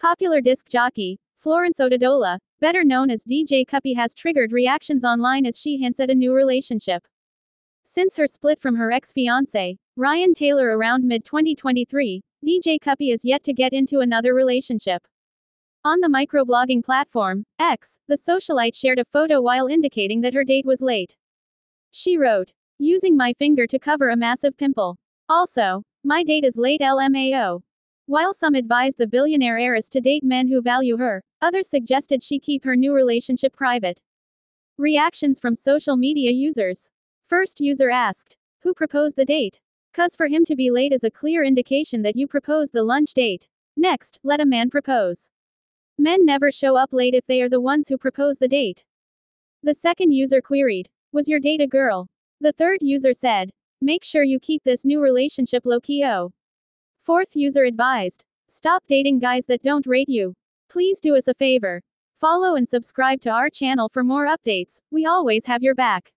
Popular disc jockey, Florence Otedola, better known as DJ Cuppy has triggered reactions online as she hints at a new relationship. Since her split from her ex-fiancé, Ryan Taylor around mid-2023, DJ Cuppy is yet to get into another relationship. On the microblogging platform, X, the socialite shared a photo while indicating that her date was late. She wrote, using my finger to cover a massive pimple. Also, my date is late LMAO. While some advised the billionaire heiress to date men who value her, others suggested she keep her new relationship private. Reactions from social media users. First user asked, Who proposed the date? Cuz for him to be late is a clear indication that you proposed the lunch date. Next, let a man propose. Men never show up late if they are the ones who propose the date. The second user queried, Was your date a girl? The third user said, Make sure you keep this new relationship low key. Fourth user advised. Stop dating guys that don't rate you. Please do us a favor. Follow and subscribe to our channel for more updates. We always have your back.